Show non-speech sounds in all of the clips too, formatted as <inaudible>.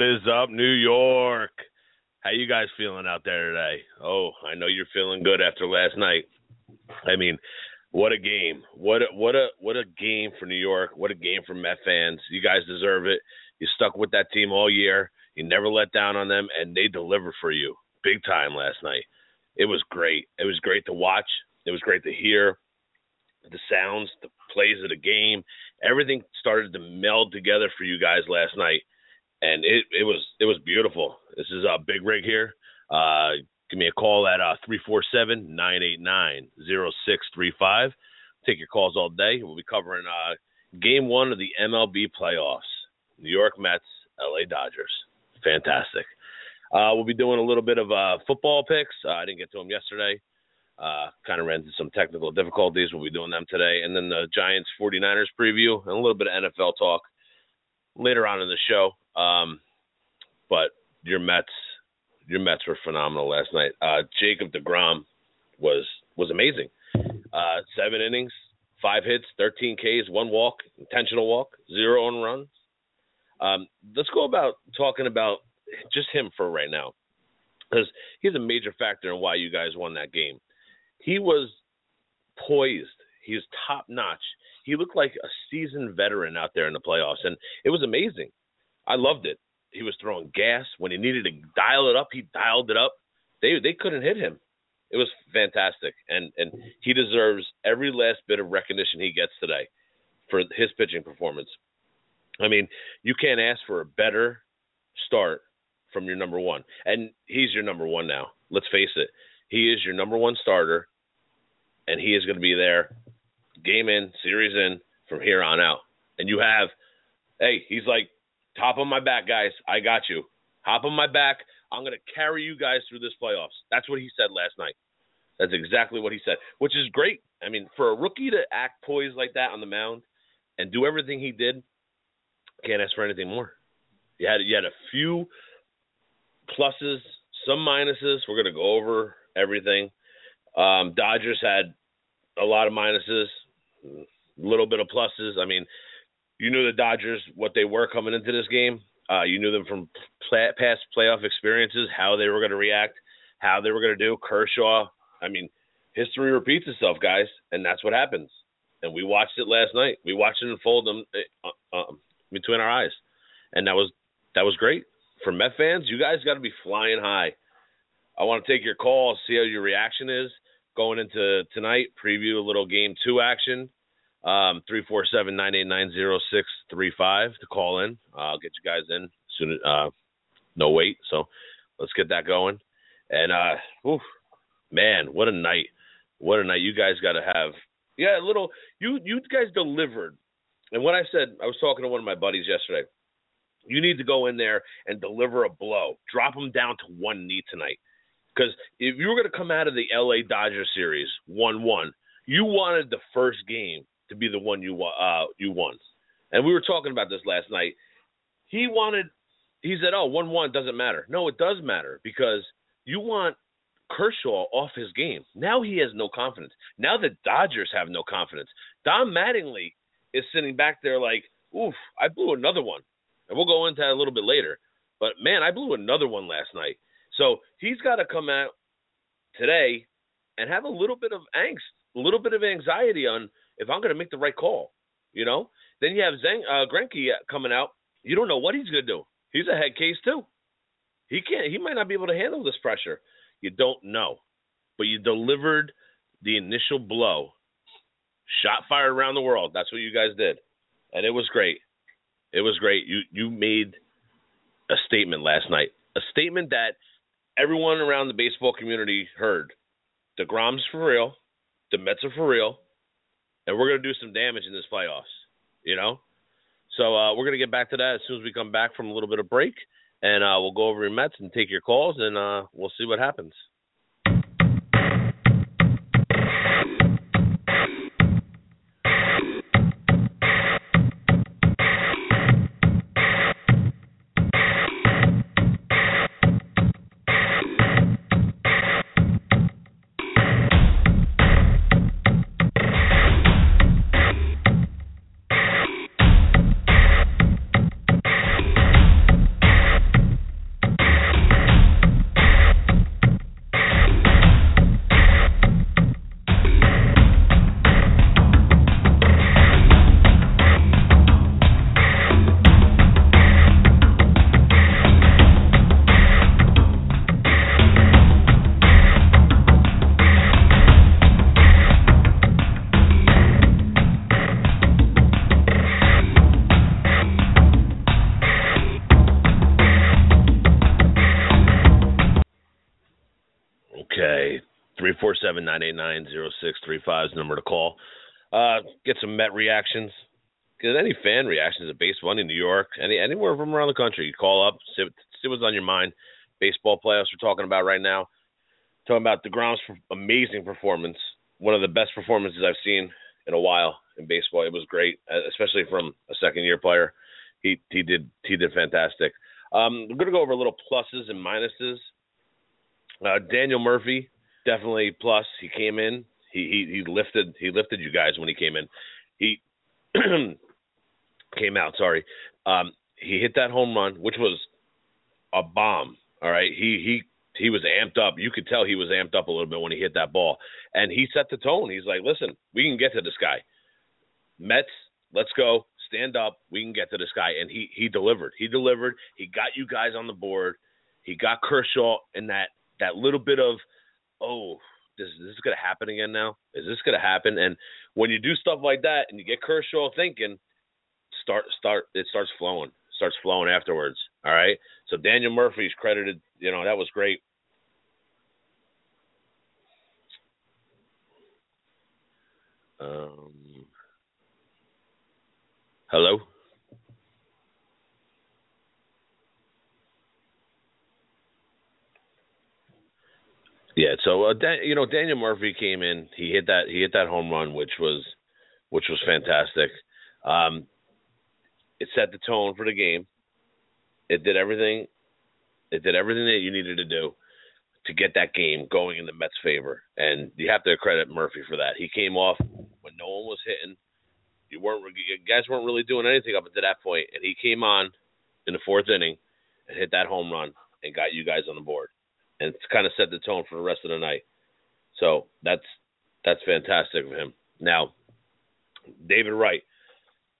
What is up, New York? How you guys feeling out there today? Oh, I know you're feeling good after last night. I mean, what a game! What a what a what a game for New York! What a game for Met fans! You guys deserve it. You stuck with that team all year. You never let down on them, and they delivered for you big time last night. It was great. It was great to watch. It was great to hear the sounds, the plays of the game. Everything started to meld together for you guys last night, and it it was it was beautiful. This is a big rig here. Uh, give me a call at uh, 347-989-0635. Take your calls all day. We'll be covering uh, game one of the MLB playoffs. New York Mets, LA Dodgers. Fantastic. Uh, we'll be doing a little bit of uh, football picks. Uh, I didn't get to them yesterday. Uh, kind of ran into some technical difficulties. We'll be doing them today. And then the Giants 49ers preview and a little bit of NFL talk later on in the show. Um, but your Mets, your Mets were phenomenal last night. Uh, Jacob DeGrom was was amazing. Uh, seven innings, five hits, 13 Ks, one walk, intentional walk, zero on runs. Um, let's go about talking about just him for right now, because he's a major factor in why you guys won that game. He was poised. He was top notch. He looked like a seasoned veteran out there in the playoffs, and it was amazing. I loved it. He was throwing gas when he needed to dial it up. He dialed it up. They they couldn't hit him. It was fantastic, and and he deserves every last bit of recognition he gets today for his pitching performance. I mean, you can't ask for a better start from your number one, and he's your number one now. Let's face it, he is your number one starter, and he is going to be there, game in, series in, from here on out. And you have, hey, he's like, top on my back, guys. I got you. Hop on my back. I'm going to carry you guys through this playoffs. That's what he said last night. That's exactly what he said, which is great. I mean, for a rookie to act poised like that on the mound and do everything he did, can't ask for anything more. You had you had a few pluses, some minuses. We're to go over everything. Um, Dodgers had a lot of minuses, a little bit of pluses. I mean, you knew the Dodgers what they were coming into this game. Uh, you knew them from past playoff experiences, how they were going to react, how they were going to do. Kershaw, I mean, history repeats itself, guys, and that's what happens. And we watched it last night. We watched it unfold them uh, uh, between our eyes, and that was that was great for Met fans. You guys got to be flying high. I want to take your call, see how your reaction is going into tonight. Preview a little game two action. Um, three four seven nine eight nine zero six three five to call in. I'll get you guys in soon. Uh, no wait, so let's get that going. And uh, oof, man, what a night! What a night! You guys got to have yeah, a little. You you guys delivered. And what I said, I was talking to one of my buddies yesterday. You need to go in there and deliver a blow. Drop them down to one knee tonight. Because if you were going to come out of the LA Dodger series one one, you wanted the first game to be the one you uh you want. And we were talking about this last night. He wanted. He said, "Oh, one one doesn't matter." No, it does matter because you want Kershaw off his game. Now he has no confidence. Now the Dodgers have no confidence. Don Mattingly is sitting back there like, "Oof, I blew another one." And we'll go into that a little bit later. But man, I blew another one last night. So he's got to come out today and have a little bit of angst, a little bit of anxiety on if I'm going to make the right call. You know. Then you have Zeng, uh, Greinke coming out. You don't know what he's going to do. He's a head case too. He can't. He might not be able to handle this pressure. You don't know, but you delivered the initial blow. Shot fired around the world. That's what you guys did, and it was great. It was great. You you made a statement last night. A statement that everyone around the baseball community heard. DeGrom's for real. The Mets are for real. And we're gonna do some damage in this playoffs. You know? So uh, we're gonna get back to that as soon as we come back from a little bit of break. And uh, we'll go over your Mets and take your calls and uh, we'll see what happens. 989 is the number to call. Uh, get some Met reactions. Get any fan reactions at Base in New York, any anywhere from around the country. You call up, see, see what's on your mind. Baseball playoffs we're talking about right now. Talking about DeGrom's amazing performance, one of the best performances I've seen in a while in baseball. It was great, especially from a second year player. He he did he did fantastic. Um, we're gonna go over a little pluses and minuses. Uh, Daniel Murphy definitely plus. He came in. He he, he lifted he lifted you guys when he came in. He <clears throat> came out. Sorry. Um, he hit that home run, which was a bomb. All right. He he he was amped up. You could tell he was amped up a little bit when he hit that ball, and he set the tone. He's like, "Listen, we can get to this guy. Mets, let's go. Stand up. We can get to this guy." And he he delivered. He delivered. He got you guys on the board. He got Kershaw in that that little bit of, oh, this, this is going to happen again now? Is this going to happen? And when you do stuff like that and you get Kershaw thinking, start start it starts flowing, starts flowing afterwards. All right. So Daniel Murphy's credited. You know that was great. Um, hello. Yeah, so uh, Dan, you know Daniel Murphy came in. He hit that he hit that home run, which was which was fantastic. Um, it set the tone for the game. It did everything. It did everything that you needed to do to get that game going in the Mets' favor, and you have to credit Murphy for that. He came off when no one was hitting. You weren't you guys weren't really doing anything up until that point, and he came on in the fourth inning and hit that home run and got you guys on the board and it's kind of set the tone for the rest of the night. So that's that's fantastic of him. Now, David Wright.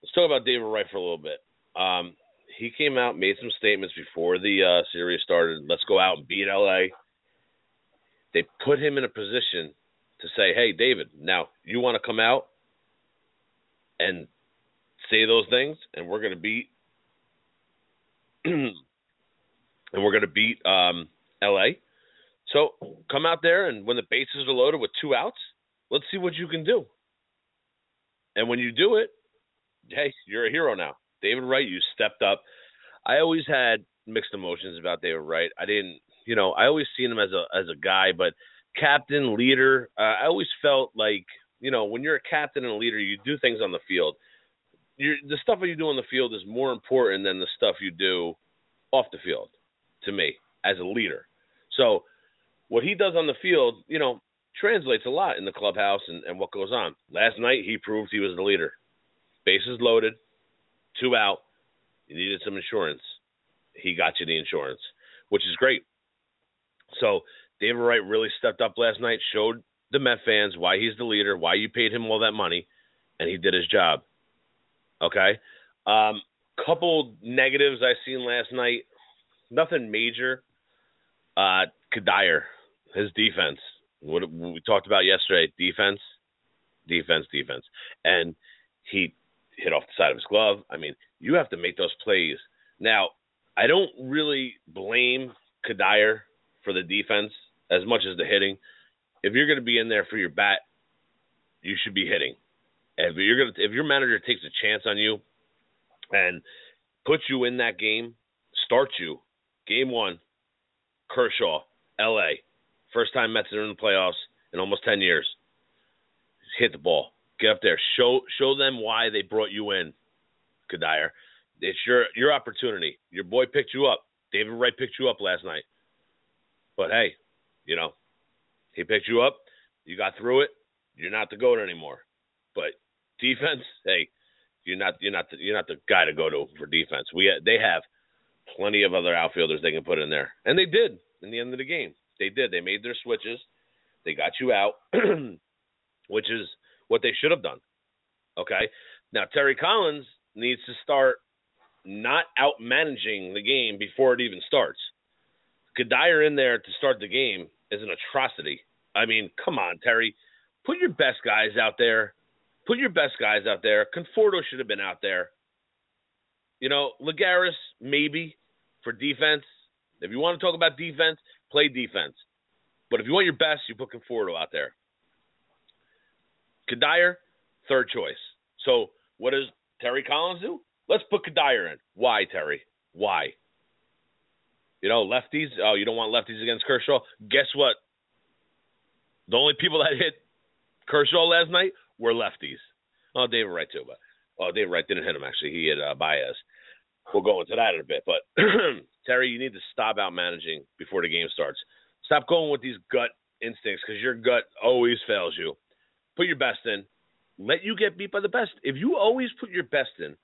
Let's talk about David Wright for a little bit. Um, he came out, made some statements before the uh, series started. Let's go out and beat LA. They put him in a position to say, "Hey, David, now you want to come out and say those things, and we're going to beat, <clears throat> and we're going to beat um, LA." So come out there and when the bases are loaded with two outs, let's see what you can do. And when you do it, hey, you're a hero now. David Wright, you stepped up. I always had mixed emotions about David Wright. I didn't, you know, I always seen him as a as a guy, but captain, leader. Uh, I always felt like, you know, when you're a captain and a leader, you do things on the field. You're, the stuff that you do on the field is more important than the stuff you do off the field. To me, as a leader. So what he does on the field, you know, translates a lot in the clubhouse and, and what goes on. Last night, he proved he was the leader. Bases loaded, two out. You needed some insurance. He got you the insurance, which is great. So David Wright really stepped up last night, showed the Met fans why he's the leader, why you paid him all that money, and he did his job. Okay. Um, couple negatives I seen last night. Nothing major. Uh, Cuddyer his defense. What we talked about yesterday, defense, defense, defense, and he hit off the side of his glove. I mean, you have to make those plays. Now, I don't really blame Cuddyer for the defense as much as the hitting. If you're going to be in there for your bat, you should be hitting. If you're going to, if your manager takes a chance on you and puts you in that game, starts you, game one, Kershaw, L.A. First time Mets are in the playoffs in almost ten years. hit the ball. Get up there. Show show them why they brought you in, Cuddyer. It's your your opportunity. Your boy picked you up. David Wright picked you up last night. But hey, you know, he picked you up. You got through it. You're not the goat anymore. But defense, hey, you're not you're not the, you're not the guy to go to for defense. We they have plenty of other outfielders they can put in there, and they did in the end of the game. They did. They made their switches. They got you out, <clears throat> which is what they should have done. Okay. Now Terry Collins needs to start not out managing the game before it even starts. Cuddyer in there to start the game is an atrocity. I mean, come on, Terry. Put your best guys out there. Put your best guys out there. Conforto should have been out there. You know, Lagares maybe for defense. If you want to talk about defense, play defense. But if you want your best, you put Conforto out there. Cuddyer, third choice. So what does Terry Collins do? Let's put Cuddyer in. Why, Terry? Why? You know, lefties. Oh, you don't want lefties against Kershaw? Guess what? The only people that hit Kershaw last night were lefties. Oh, David Wright too, but oh, David Wright didn't hit him actually. He hit uh, Baez. We'll go into that in a bit, but <clears throat> Terry, you need to stop out managing before the game starts. Stop going with these gut instincts because your gut always fails you. Put your best in. Let you get beat by the best. If you always put your best in,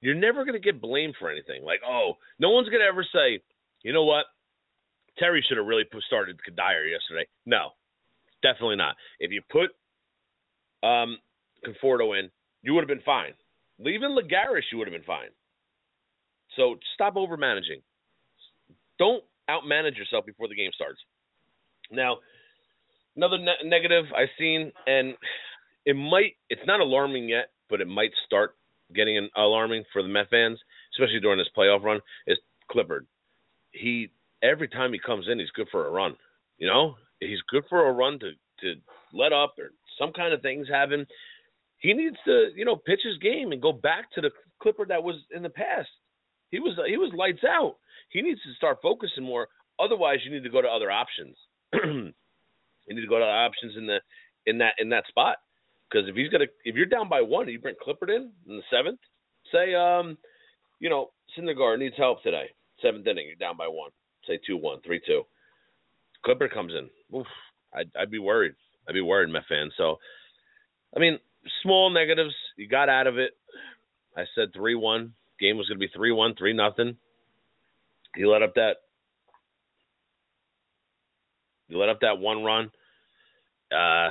you're never going to get blamed for anything. Like, oh, no one's going to ever say, you know what? Terry should have really started Cuddyer yesterday. No, definitely not. If you put um, Conforto in, you would have been fine. Even Lagares, you would have been fine. So stop over managing. Don't outmanage yourself before the game starts. Now, another ne- negative I've seen, and it might, it's not alarming yet, but it might start getting an alarming for the Met fans, especially during this playoff run, is Clippard. He every time he comes in, he's good for a run. You know, he's good for a run to to let up or some kind of things happen. He needs to, you know, pitch his game and go back to the Clippard that was in the past. He was he was lights out. He needs to start focusing more. Otherwise, you need to go to other options. <clears throat> you need to go to other options in the in that in that spot. Because if he's gonna if you're down by one, you bring Clippard in in the seventh. Say, um, you know, Syndergaard needs help today. Seventh inning, you're down by one. Say two one, three two. Clippard comes in. Oof, I'd, I'd be worried. I'd be worried, my fan. So, I mean, small negatives. You got out of it. I said three one. Game was going to be three one, three nothing. You let up that. You let up that one run. Uh,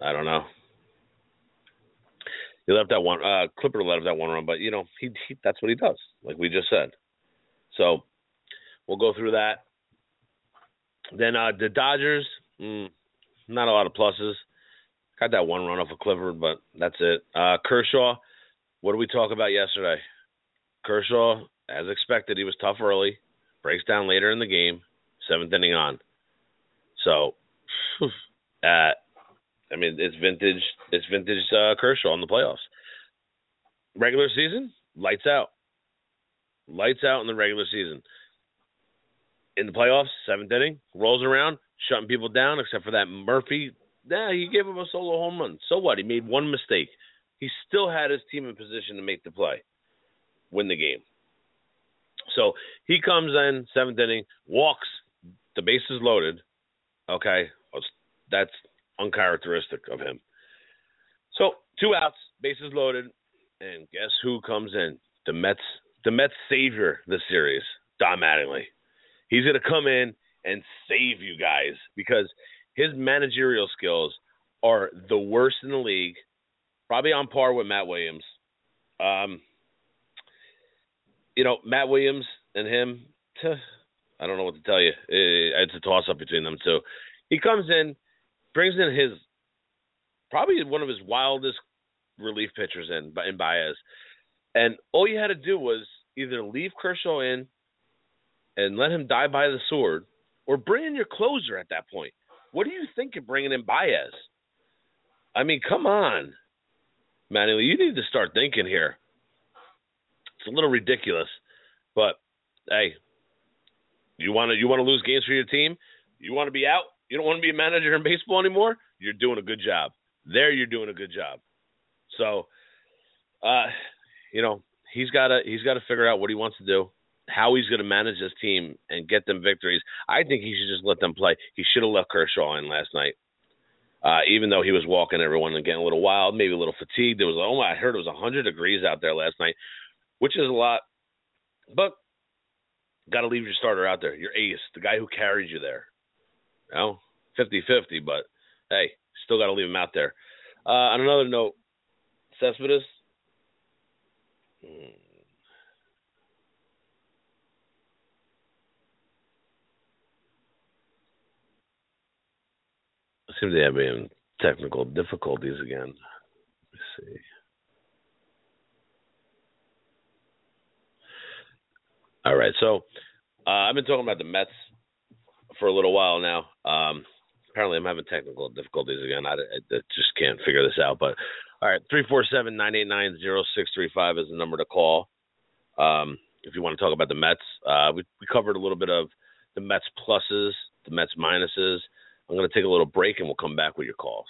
I don't know. He left that one. Uh, Clippard let up that one run, but you know he, he that's what he does, like we just said. So we'll go through that. Then uh, the Dodgers, mm, not a lot of pluses. Got that one run off of Clippard, but that's it. Uh, Kershaw, what did we talk about yesterday? Kershaw, as expected, he was tough early, breaks down later in the game, seventh inning on. So, <sighs> uh, I mean, it's vintage. It's vintage uh, Kershaw in the playoffs. Regular season, lights out. Lights out in the regular season. In the playoffs, seventh inning, rolls around, shutting people down, except for that Murphy. Yeah, he gave him a solo home run. So what? He made one mistake. He still had his team in position to make the play, win the game. So he comes in seventh inning, walks, the bases loaded. Okay, that's uncharacteristic of him. So two outs, bases loaded, and guess who comes in? The Mets, the Mets savior the series, Don Mattingly. He's going to come in and save you guys because his managerial skills are the worst in the league, probably on par with Matt Williams. Um, you know, Matt Williams and him, I don't know what to tell you. Eh, it's a toss up between them two. He comes in, brings in his probably one of his wildest relief pitchers in in Baez, and all you had to do was either leave Kershaw in and let him die by the sword, or bring in your closer at that point. What do you think of bringing in Baez? I mean, come on, Manny, you need to start thinking here. It's a little ridiculous, but hey, you want to you want to lose games for your team? You want to be out? You don't want to be a manager in baseball anymore? You're doing a good job. There, you're doing a good job. So, uh, you know, he's got to he's got to figure out what he wants to do, how he's going to manage his team and get them victories. I think he should just let them play. He should have left Kershaw in last night. Uh, even though he was walking everyone and getting a little wild, maybe a little fatigued. There was oh my, I heard it was 100 degrees out there last night, which is a lot. But got to leave your starter out there, your ace, the guy who carried you there. You know, 50-50, but hey, still got to leave him out there. Uh, on another note, Cespedes. Hmm. Seems to be having technical difficulties again. Let me see. All right, so uh, I've been talking about the Mets for a little while now. Um, apparently, I'm having technical difficulties again. I, I, just can't figure this out. But all right, three four seven nine eight nine zero six three five is the number to call. Um, if you want to talk about the Mets, uh, we we covered a little bit of the Mets pluses, the Mets minuses. I'm going to take a little break and we'll come back with your calls.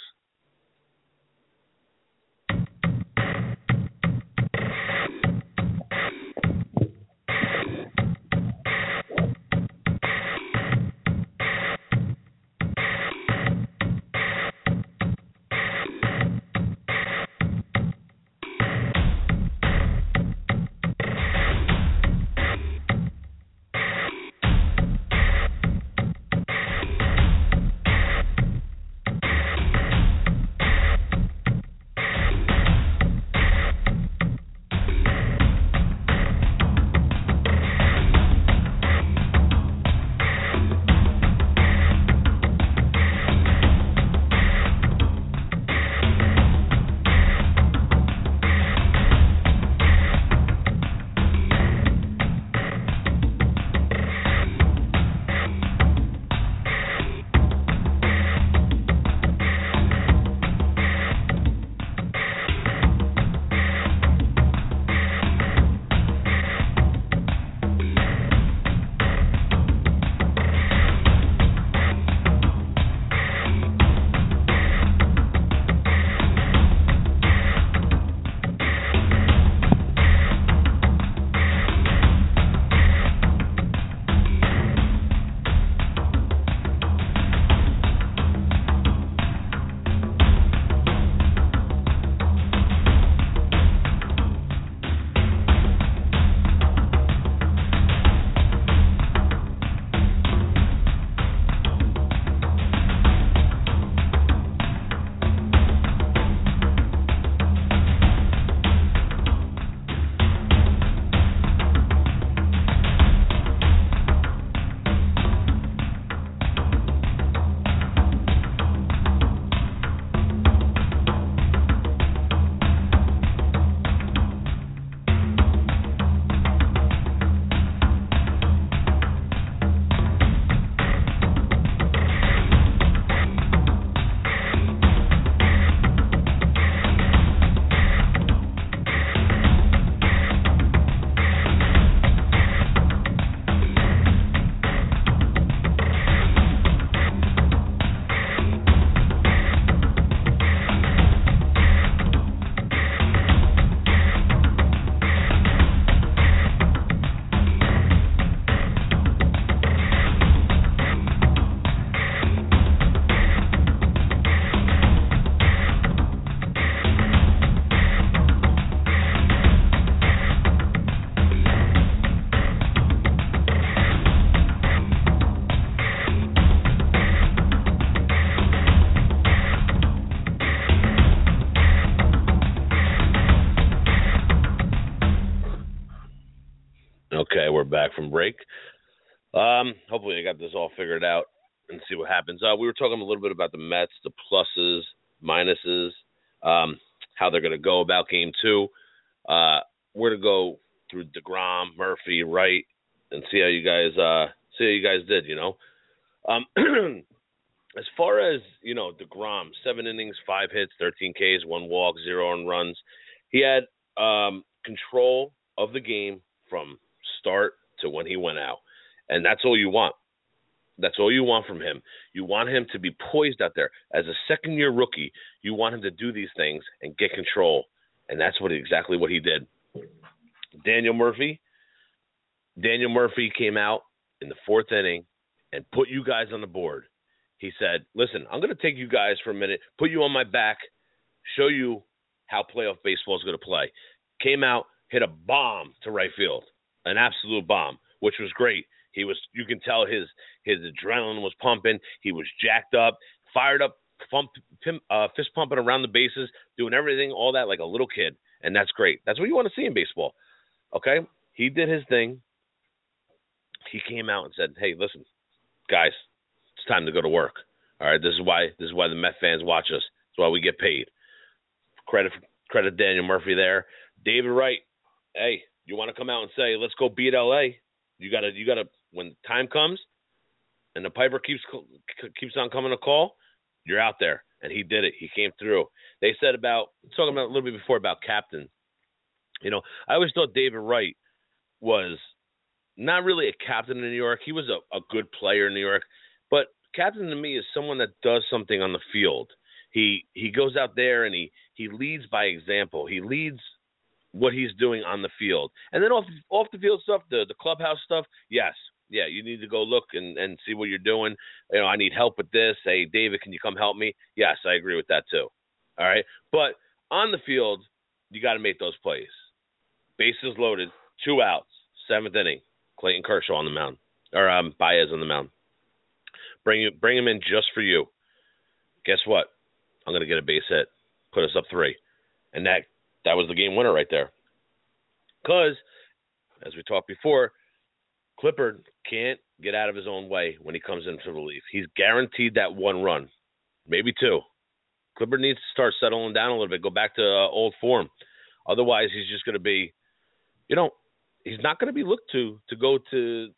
From break. Um, hopefully, I got this all figured out and see what happens. Uh, we were talking a little bit about the Mets, the pluses, minuses, um, how they're going to go about Game Two. Uh, where to go through Degrom, Murphy, Wright, and see how you guys uh, see how you guys did. You know, um, <clears throat> as far as you know, Degrom, seven innings, five hits, thirteen Ks, one walk, zero on runs. He had um, control of the game from start to when he went out. And that's all you want. That's all you want from him. You want him to be poised out there. As a second year rookie, you want him to do these things and get control. And that's what exactly what he did. Daniel Murphy. Daniel Murphy came out in the fourth inning and put you guys on the board. He said, Listen, I'm going to take you guys for a minute, put you on my back, show you how playoff baseball is going to play. Came out, hit a bomb to right field an absolute bomb, which was great. He was you can tell his his adrenaline was pumping. He was jacked up, fired up, pump, uh, fist pumping around the bases, doing everything, all that like a little kid, and that's great. That's what you want to see in baseball. Okay, he did his thing. He came out and said, "Hey, listen, guys, it's time to go to work. All right, this is why this is why the Met fans watch us. It's why we get paid. Credit credit Daniel Murphy there. David Wright, hey, you want to come out and say, "Let's go beat LA." You gotta, you gotta. When time comes, and the Piper keeps keeps on coming to call, you're out there. And he did it. He came through. They said about talking about a little bit before about captain. You know, I always thought David Wright was not really a captain in New York. He was a, a good player in New York, but captain to me is someone that does something on the field. He he goes out there and he he leads by example. He leads what he's doing on the field, and then off off the field stuff, the the clubhouse stuff. Yes, yeah, you need to go look and and see what you're doing. You know, I need help with this. Hey, David, can you come help me? Yes, I agree with that too. All right, but on the field, you got to make those plays. Bases loaded, two outs, seventh inning. Clayton Kershaw on the mound, or um, Baez on the mound. Bring bring him in just for you. Guess what? I'm gonna get a base hit, put us up three, and that that was the game winner right there. Because, as we talked before, Clippard can't get out of his own way when he comes into relief. He's guaranteed that one run, maybe two. Clippard needs to start settling down a little bit, go back to uh, old form. Otherwise, he's just going to be, you know, he's not going to be looked to to go to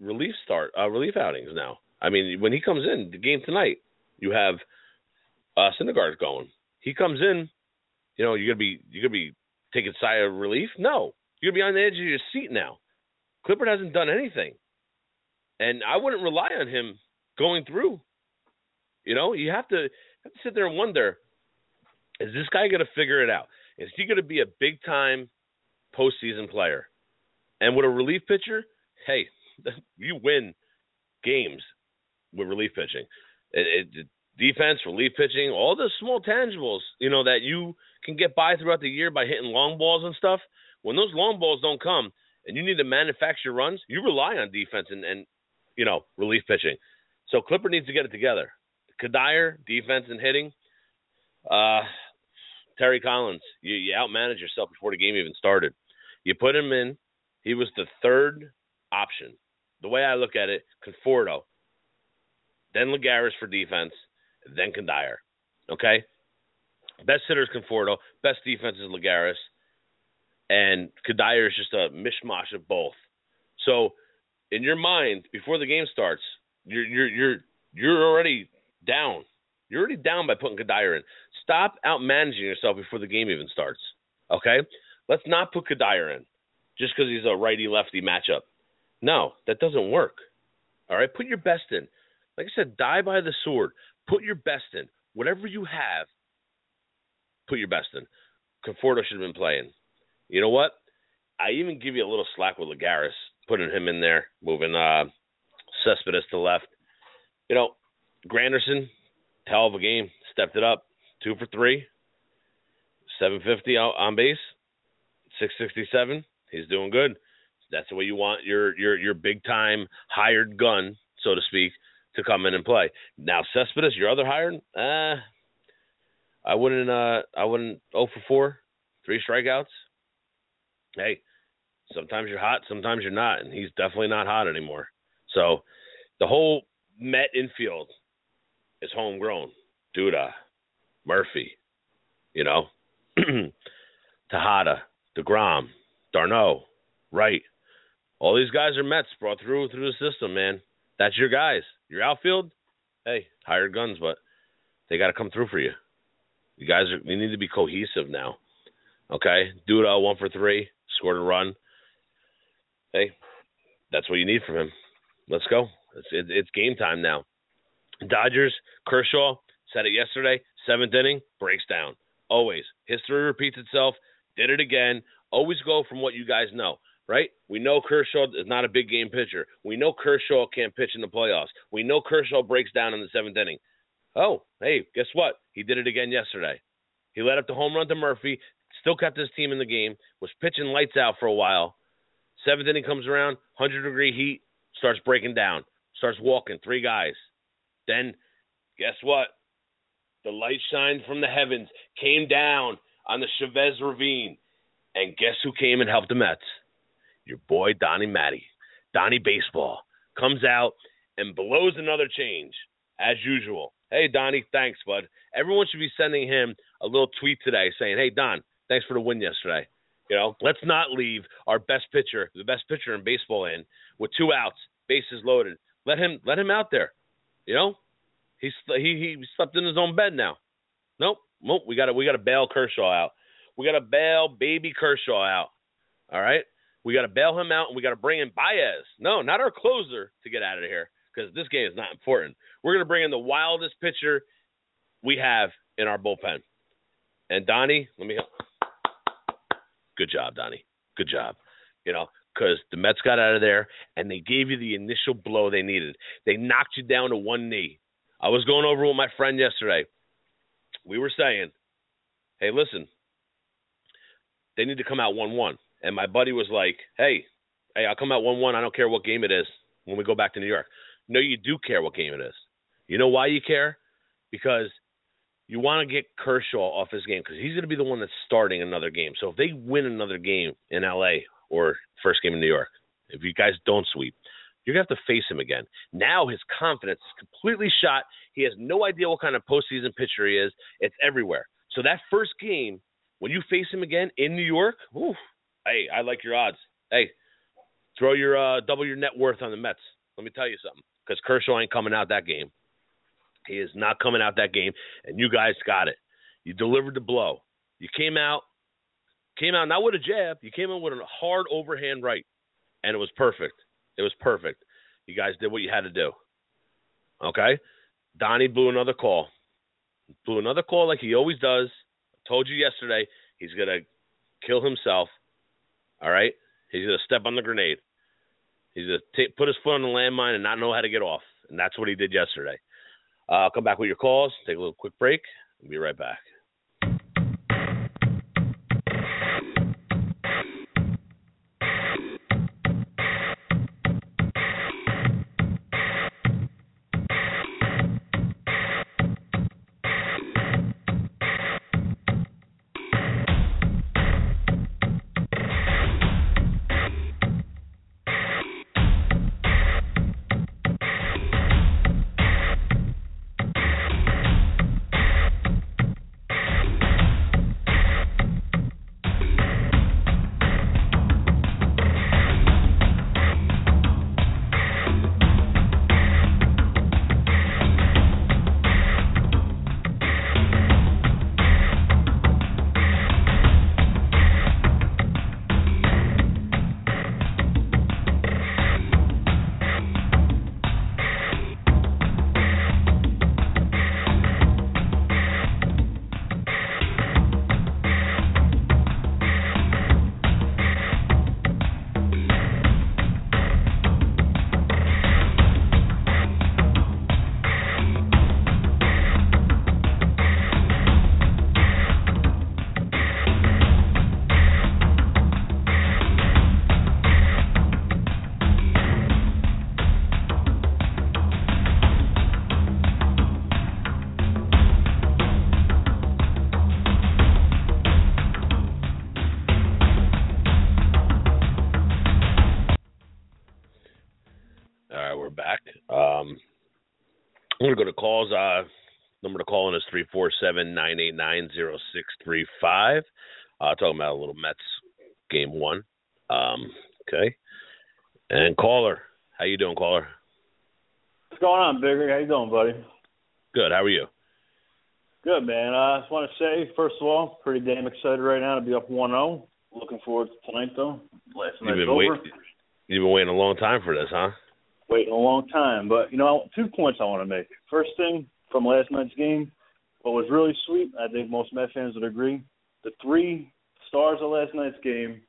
relief start uh, relief outings now. I mean, when he comes in the game tonight, you have uh, Syndergaard going. He comes in, you know, you're gonna be you're gonna be taking sigh of relief. No, you're gonna be on the edge of your seat now. Clippard hasn't done anything, and I wouldn't rely on him going through. You know, you have to have to sit there and wonder: Is this guy gonna figure it out? Is he gonna be a big time postseason player? And with a relief pitcher, hey, <laughs> you win games with relief pitching. It, it, defense, relief pitching, all the small tangibles, you know, that you can get by throughout the year by hitting long balls and stuff. When those long balls don't come and you need to manufacture runs, you rely on defense and, and you know, relief pitching. So Clippard needs to get it together. Cuddyer, defense and hitting. Uh, Terry Collins, you, you outmanage yourself before the game even started. You put him in. He was the third option. The way I look at it, Conforto, then Lagares for defense, then Cuddyer. Okay? Best hitter is Conforto. Best defense is Lagares. And Cuddyer is just a mishmash of both. So in your mind, before the game starts, you're you're you're you're already down. You're already down by putting Cuddyer in. Stop out managing yourself before the game even starts. Okay? Let's not put Cuddyer in just because he's a righty lefty matchup. No, that doesn't work. All right, put your best in. Like I said, die by the sword. Put your best in. Whatever you have, put your best in. Conforto should have been playing. You know what? I even give you a little slack with Lagares, putting him in there, moving uh Cespedes to left. You know, Granderson, hell of a game, stepped it up, two for three, seven fifty on base, six sixty seven. He's doing good. That's the way you want your your your big time hired gun, so to speak, to come in and play. Now Cespedes, your other hired, uh, I wouldn't uh I wouldn't 0 for 4, three strikeouts. Hey, sometimes you're hot, sometimes you're not, and he's definitely not hot anymore. So the whole Met infield is homegrown. Duda, Murphy, you know, <clears throat> Tejada, DeGrom, d'Arnaud, Wright. All these guys are Mets brought through through the system, man. That's your guys. Your outfield, hey, hired guns, but they got to come through for you. You guys are, you need to be cohesive now. Okay, Duda one for three, scored a run. Hey, that's what you need from him. Let's go. It's it, it's game time now. Dodgers, Kershaw said it yesterday. Seventh inning breaks down. Always history repeats itself. Did it again. Always go from what you guys know right? We know Kershaw is not a big game pitcher. We know Kershaw can't pitch in the playoffs. We know Kershaw breaks down in the seventh inning. Oh, hey, guess what? He did it again yesterday. He led up the home run to Murphy, still kept his team in the game, was pitching lights out for a while. Seventh inning comes around, 100 degree heat, starts breaking down, starts walking, three guys. Then, guess what? The light shined from the heavens, came down on the Chavez Ravine, and guess who came and helped the Mets? your boy Donnie Matty, Donnie Baseball, comes out and blows another change as usual. Hey Donnie, thanks, bud. Everyone should be sending him a little tweet today saying, "Hey Don, thanks for the win yesterday." You know, let's not leave our best pitcher, the best pitcher in baseball, in with two outs, bases loaded, Let him let him out there. You know, he's he he slept in his own bed now. Nope, nope. We got to we got to bail Kershaw out. We got to bail baby Kershaw out. All right. We got to bail him out and we got to bring in Baez. No, not our closer to get out of here because this game is not important. We're going to bring in the wildest pitcher we have in our bullpen. And Donnie, let me. Help. Good job, Donnie. Good job. You know, because the Mets got out of there and they gave you the initial blow they needed. They knocked you down to one knee. I was going over with my friend yesterday. We were saying, hey, listen, they need to come out 1 1. And my buddy was like, hey, hey, I'll come out 1 1. I don't care what game it is when we go back to New York. No, you do care what game it is. You know why you care? Because you want to get Kershaw off his game because he's going to be the one that's starting another game. So if they win another game in LA or first game in New York, if you guys don't sweep, you're going to have to face him again. Now his confidence is completely shot. He has no idea what kind of postseason pitcher he is. It's everywhere. So that first game, when you face him again in New York, hey, I like your odds. Hey, throw your uh, double your net worth on the Mets. Let me tell you something, because Kershaw ain't coming out that game. He is not coming out that game, and you guys got it. You delivered the blow. You came out, came out not with a jab. You came out with a hard overhand right, and it was perfect. It was perfect. You guys did what you had to do. Okay, Donnie blew another call. Blew another call like he always does. I told you yesterday he's gonna kill himself. All right, he's gonna step on the grenade. He's gonna t- put his foot on the landmine and not know how to get off, and that's what he did yesterday. Uh, I'll come back with your calls. Take a little quick break. We'll be right back. Calls. Uh, number to call in is three four seven nine eight nine zero six three five. Uh, talking about a little Mets game one. Um, okay. And caller, how you doing, caller? What's going on, Bigger? How you doing, buddy? Good. How are you? Good, man. Uh, I just want to say, first of all, pretty damn excited right now to be up one zero. Looking forward to tonight, though. Last night's you've been over. Wait, you've been waiting a long time for this, huh? Waiting a long time. But you know, two points I want to make. First thing from last night's game, what was really sweet, I think most Met fans would agree, the three stars of last night's game,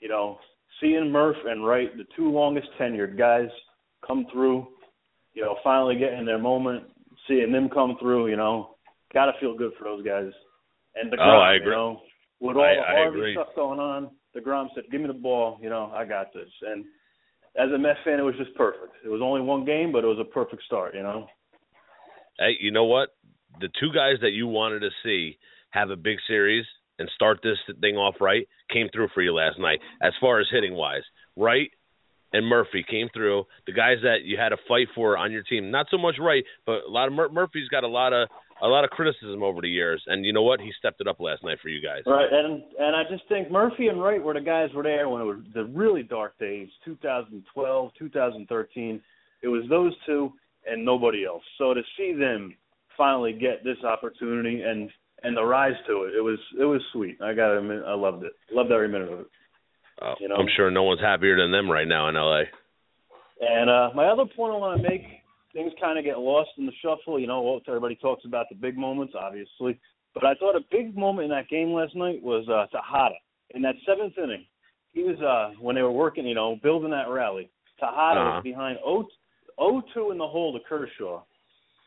you know, seeing Murph and Wright, the two longest tenured guys, come through, you know, finally getting their moment, seeing them come through, you know, gotta feel good for those guys. And the oh, I agree. you know, with all I, the Harvey stuff going on, deGrom said, "Give me the ball, you know, I got this." And as a Met fan, it was just perfect. It was only one game, but it was a perfect start. You know. Hey, you know what? The two guys that you wanted to see have a big series and start this thing off right came through for you last night. As far as hitting wise, Wright and Murphy came through. The guys that you had to fight for on your team, not so much Wright, but a lot of Mur- Murphy's got a lot of a lot of criticism over the years, and you know what? He stepped it up last night for you guys. Right, and and I just think Murphy and Wright were the guys were there when it was the really dark days, 2012, 2013. It was those two and nobody else. So to see them finally get this opportunity and and the rise to it, it was it was sweet. I got admit, I loved it. Loved every minute of it. Uh, you know? I'm sure no one's happier than them right now in LA. And uh my other point I want to make, things kind of get lost in the shuffle. You know, everybody talks about the big moments, obviously, but I thought a big moment in that game last night was uh Tejada in that seventh inning. He was uh when they were working, you know, building that rally. Tejada uh-huh. was behind 0 2 in the hole to Kershaw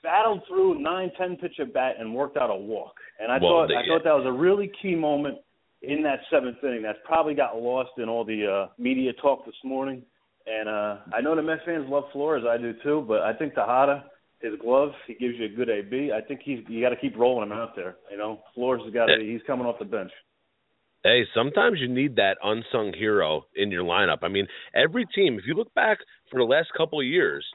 battled through nine, ten pitch at bat and worked out a walk. And I well, thought I thought that was a really key moment in that seventh inning. That's probably got lost in all the uh, media talk this morning. And uh, I know the Met fans love Flores, I do too. But I think Tejada, his glove, he gives you a good AB. I think he's you got to keep rolling him out there. You know, Flores has got to. He's coming off the bench. Hey, sometimes you need that unsung hero in your lineup. I mean, every team, if you look back for the last couple of years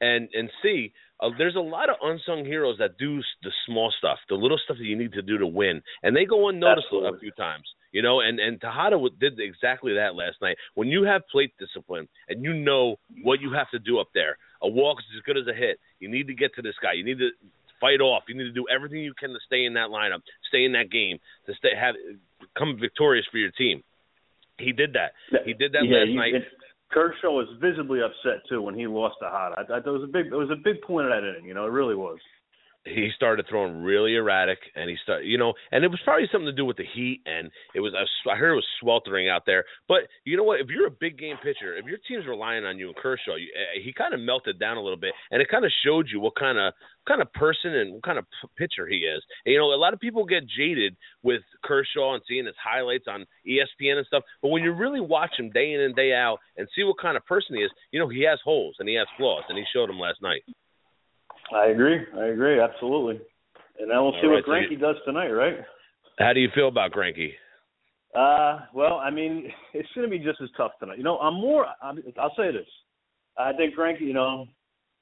and and see uh, there's a lot of unsung heroes that do the small stuff, the little stuff that you need to do to win, and they go unnoticed Absolutely. a few times. You know, and and Tejada did exactly that last night. When you have plate discipline and you know what you have to do up there, a walk is as good as a hit. You need to get to this guy. You need to fight off. You need to do everything you can to stay in that lineup, stay in that game, to stay have come victorious for your team. He did that. He did that yeah, last night. Kershaw was visibly upset too when he lost to Hot. I, I, that was a big, it was a big point of that inning. You know, it really was he started throwing really erratic, and he started, you know, and it was probably something to do with the heat, and it was, I heard it was sweltering out there. But you know what? If you're a big game pitcher, if your team's relying on you and Kershaw, you, eh, he kind of melted down a little bit, and it kind of showed you what kind of kind of person and what kind of pitcher he is. And, you know, a lot of people get jaded with Kershaw and seeing his highlights on ESPN and stuff, but when you really watch him day in and day out and see what kind of person he is, you know, he has holes and he has flaws, and he showed them last night. I agree. I agree. Absolutely. And then we'll see right, what Greinke so does tonight, right? How do you feel about Greinke? Uh, well, I mean, <laughs> it's going to be just as tough tonight. You know, I'm more. I'm, I'll say this. I think Greinke, you know,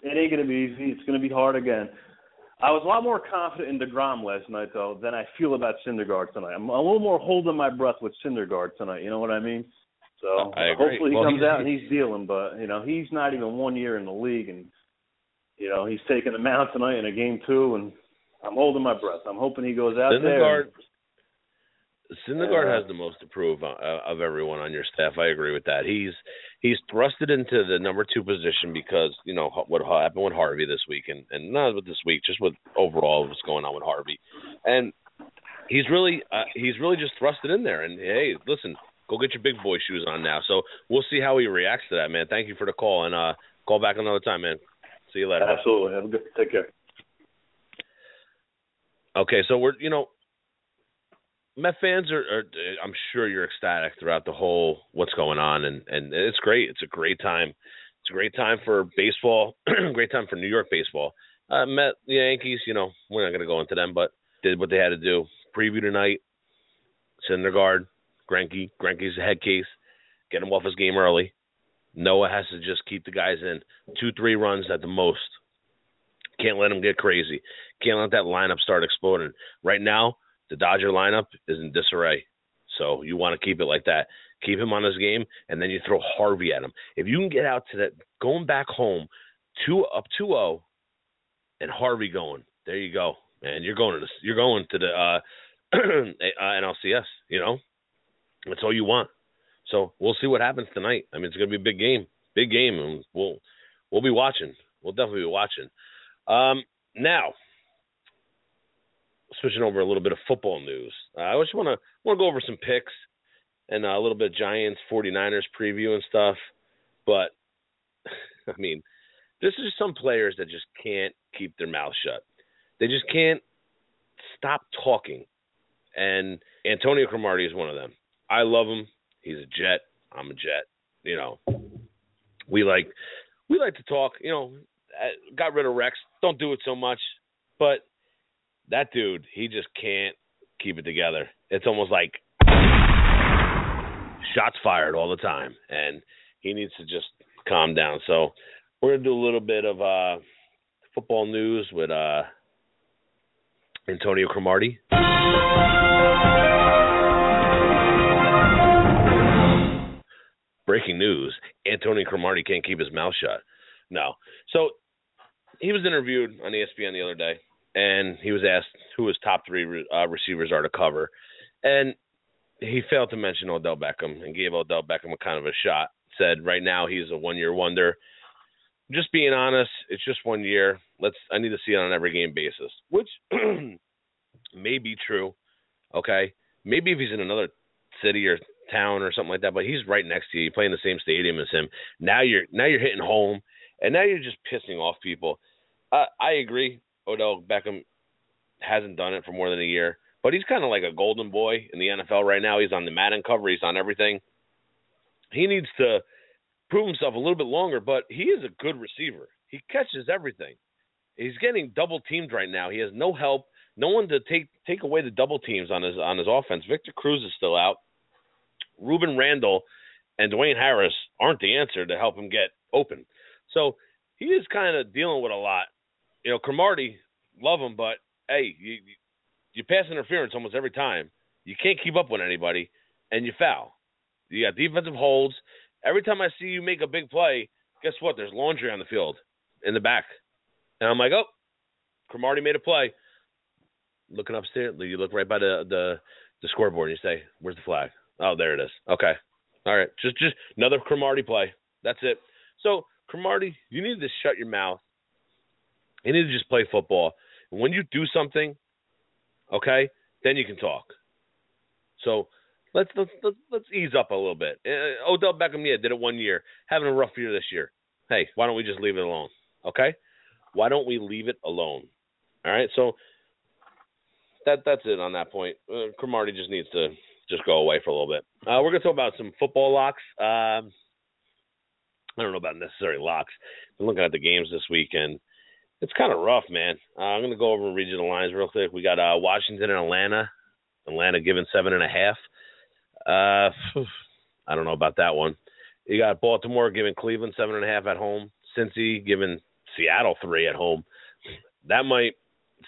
it ain't going to be easy. It's going to be hard again. I was a lot more confident in deGrom last night, though, than I feel about Syndergaard tonight. I'm a little more holding my breath with Syndergaard tonight. You know what I mean? So hopefully he well, comes out and he's dealing. But you know, he's not even one year in the league, and you know, he's taking the mound tonight in a game two, and I'm holding my breath. I'm hoping he goes out Syndergaard, there. Syndergaard uh, has the most to prove of, of everyone on your staff. I agree with that. He's he's thrusted into the number two position because you know what happened with Harvey this week, and and not with this week, just with overall what's going on with Harvey, and he's really uh, he's really just thrusted in there. And hey, listen, go get your big boy shoes on now. So we'll see how he reacts to that, man. Thank you for the call, and uh, call back another time, man. See you later. Absolutely. Have a good. Take care. Okay, so we're you know, Met fans are, are, I'm sure you're ecstatic throughout the whole what's going on, and and it's great. It's a great time. It's a great time for baseball. <clears throat> great time for New York baseball. Uh, Met the Yankees. You know, we're not going to go into them, but did what they had to do. Preview tonight. Syndergaard, Greinke. Greinke's a head case. Get him off his game early. Noah has to just keep the guys in two, three runs at the most. Can't let them get crazy. Can't let that lineup start exploding. Right now, the Dodger lineup is in disarray. So you want to keep it like that. Keep him on his game, and then you throw Harvey at him. If you can get out to that, going back home, two up 2-0, and Harvey going, there you go, man. You're going to the, you're going to the uh, <clears throat> uh, NLCS. You know, that's all you want. So we'll see what happens tonight. I mean, it's going to be a big game, big game, and we'll we'll be watching. We'll definitely be watching. Um, now, switching over a little bit of football news. Uh, I just want to want to go over some picks and uh, a little bit of Giants 49ers preview and stuff. But <laughs> I mean, this is some players that just can't keep their mouth shut. They just can't stop talking. And Antonio Cromartie is one of them. I love him. He's a jet. I'm a jet. You know, we like we like to talk. You know, got rid of Rex. Don't do it so much, but that dude, he just can't keep it together. It's almost like shots fired all the time, and he needs to just calm down. So we're gonna do a little bit of uh, football news with uh, Antonio Cromartie. Breaking news: Antonio Cromartie can't keep his mouth shut. No. So he was interviewed on ESPN the other day, and he was asked who his top three uh, receivers are to cover, and he failed to mention Odell Beckham and gave Odell Beckham a kind of a shot. Said right now he's a one year wonder. Just being honest, it's just one year. Let's I need to see it on every game basis, which <clears throat> may be true. Okay, maybe if he's in another city or town or something like that, but he's right next to you, you play in the same stadium as him. Now you're now you're hitting home, and now you're just pissing off people. Uh, I agree. Odell Beckham hasn't done it for more than a year. But he's kind of like a golden boy in the NFL right now. He's on the Madden cover. He's on everything. He needs to prove himself a little bit longer, but he is a good receiver. He catches everything. He's getting double teamed right now. He has no help, no one to take take away the double teams on his on his offense. Victor Cruz is still out. Rueben Randle and Dwayne Harris aren't the answer to help him get open. So he is kind of dealing with a lot. You know, Cromartie, love him, but hey, you, you pass interference almost every time. You can't keep up with anybody, and you foul. You got defensive holds. Every time I see you make a big play, guess what? There's laundry on the field in the back, and I'm like, oh, Cromartie made a play. Looking upstairs, you look right by the the, the scoreboard, and you say, "Where's the flag?" Oh, there it is. Okay, all right, just just another Cromartie play. That's it. So Cromartie, you need to shut your mouth. You need to just play football. when you do something okay, then you can talk. So let's let's let's, let's ease up a little bit. Uh, Odell Beckham, yeah, did it one year, having a rough year this year. Hey, why don't we just leave it alone? Okay, why don't we leave it alone? All right, so that that's it on that point. Uh, Cromartie just needs to just go away for a little bit. Uh, we're gonna talk about some football locks. Um, I don't know about necessary locks. Been looking at the games this weekend. it's kind of rough, man. Uh, I'm going to go over and read you the lines real quick. We got uh, Washington and Atlanta. Atlanta given seven and a half. Uh, <sighs> I don't know about that one. You got Baltimore giving Cleveland seven and a half at home. Cincy giving Seattle three at home. That might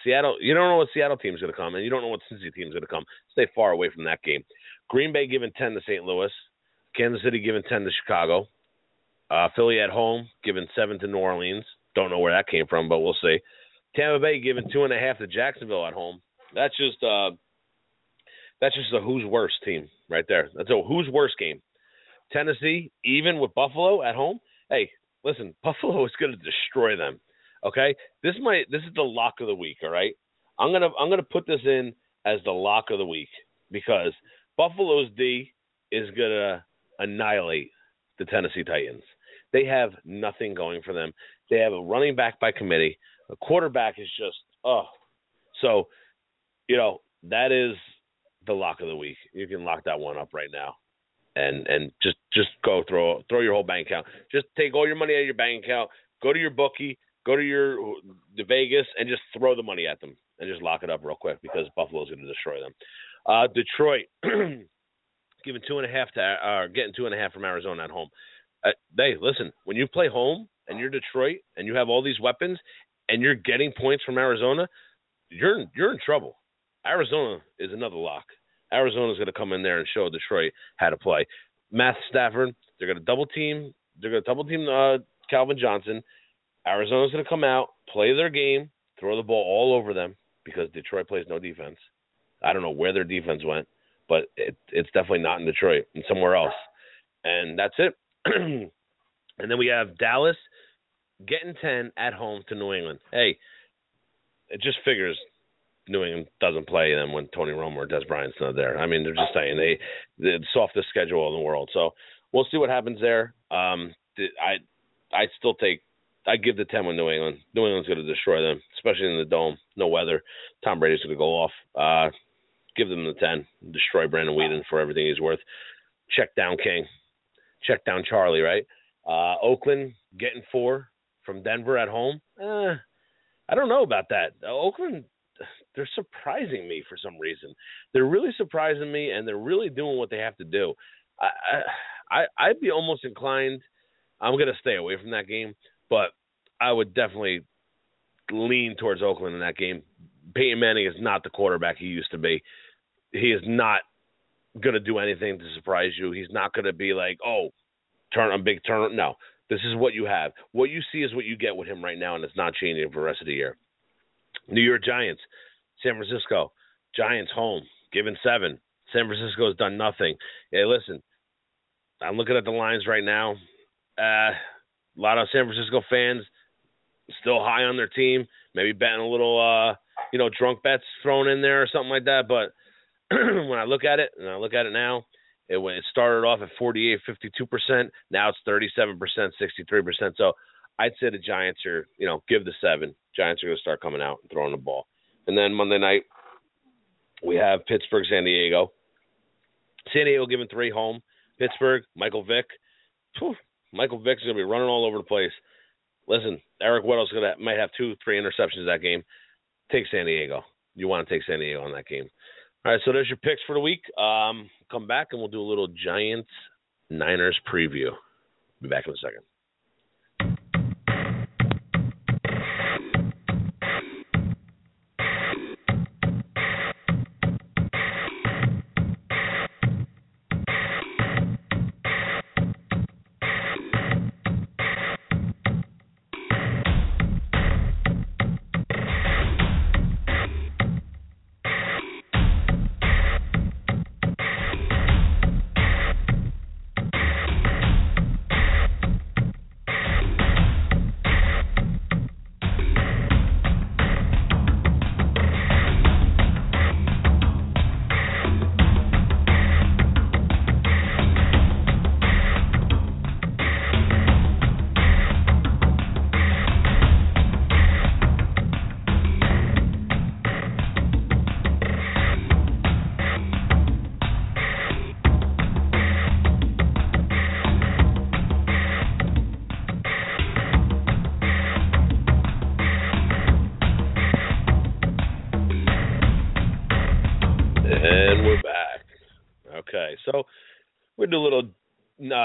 Seattle. You don't know what Seattle team's going to come, and you don't know what Cincy team's going to come. Stay far away from that game. Green Bay giving ten to St. Louis. Kansas City giving ten to Chicago. Uh, Philly at home giving seven to New Orleans. Don't know where that came from, but we'll see. Tampa Bay giving two and a half to Jacksonville at home. That's just uh, that's just a who's worse team right there. That's a who's worse game. Tennessee, even with Buffalo at home. Hey, listen, <laughs> Buffalo is going to destroy them. Okay, this might this is the lock of the week. All right, I'm gonna I'm gonna put this in as the lock of the week because Buffalo's D is gonna annihilate the Tennessee Titans. They have nothing going for them. They have a running back by committee. A quarterback is just oh. So, you know, that is the lock of the week. You can lock that one up right now. And and just just go throw throw your whole bank account. Just take all your money out of your bank account, go to your bookie, go to your the Vegas and just throw the money at them and just lock it up real quick because Buffalo's going to destroy them. Uh, Detroit <clears throat> giving two and a half to uh, getting two and a half from Arizona at home. Uh, hey, listen, when you play home, and you're Detroit and you have all these weapons and you're getting points from Arizona, you're you're in trouble. Arizona is another lock. Arizona's going to come in there and show Detroit how to play. Matt Stafford, they're going to double team. They're going to double team uh, Calvin Johnson. Arizona's going to come out, play their game, throw the ball all over them because Detroit plays no defense. I don't know where their defense went, but it, it's definitely not in Detroit and somewhere else. And that's it. <clears throat> and then we have Dallas getting 10 at home to New England. Hey, it just figures New England doesn't play them when Tony Romo or Dez Bryant's not there. I mean, they're just saying they the softest schedule in the world. So we'll see what happens there. Um, I I still take I give the 10 with New England. New England's going to destroy them, especially in the dome. No weather. Tom Brady's going to go off. Uh, give them the 10. Destroy Brandon Weeden for everything he's worth. Check down King. Check down Charlie, right? Uh, Oakland getting four from Denver at home. Eh, I don't know about that. Oakland, they're surprising me for some reason. They're really surprising me, and they're really doing what they have to do. I, I I'd be almost inclined. I'm going to stay away from that game, but I would definitely lean towards Oakland in that game. Peyton Manning is not the quarterback he used to be. He is not going to do anything to surprise you. He's not going to be like, oh, turn a big turn. No, This is what you have. What you see is what you get with him right now, and it's not changing for the rest of the year. New York Giants, San Francisco, Giants home, given seven. San Francisco has done nothing. Hey, listen, I'm looking at the lines right now. Uh, a lot of San Francisco fans still high on their team. Maybe betting a little, uh, you know, drunk bets thrown in there or something like that. But <clears throat> when I look at it, and I look at it now, it it started off at 48, 52 percent. Now it's 37 percent, 63 percent. So I'd say the Giants are, you know, give the seven. Giants are going to start coming out and throwing the ball. And then Monday night, we have Pittsburgh, San Diego. San Diego giving three home. Pittsburgh, Michael Vick. Whew, Michael Vick's is going to be running all over the place. Listen, Eric Weddle's going to might have two, three interceptions that game. Take San Diego. You want to take San Diego on that game. All right, so there's your picks for the week. Um, come back and we'll do a little Giants Niners preview. Be back in a second.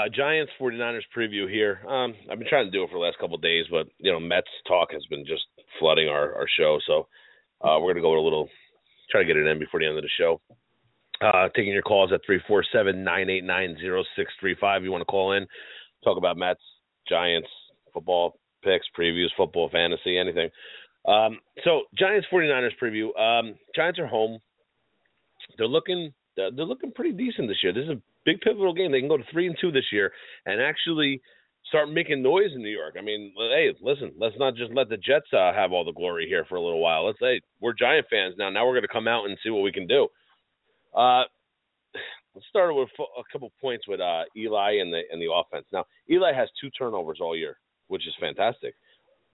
Uh, Giants 49ers preview here. Um, I've been trying to do it for the last couple of days, but you know Mets talk has been just flooding our, our show, so uh, we're gonna go with a little try to get it in before the end of the show. Uh, taking your calls at 347-989-0635. You want to call in, talk about Mets, Giants, football picks, previews, football, fantasy, anything. Um, so Giants 49ers preview. Um, Giants are home they're looking they're looking pretty decent this year. This is a big pivotal game. They can go to three and two this year and actually start making noise in New York. I mean, hey, listen, let's not just let the Jets uh, have all the glory here for a little while. Let's say we're Giant fans now. Now we're going to come out and see what we can do. Uh, let's start with a couple points with uh, Eli and the and the offense. Now Eli has two turnovers all year, which is fantastic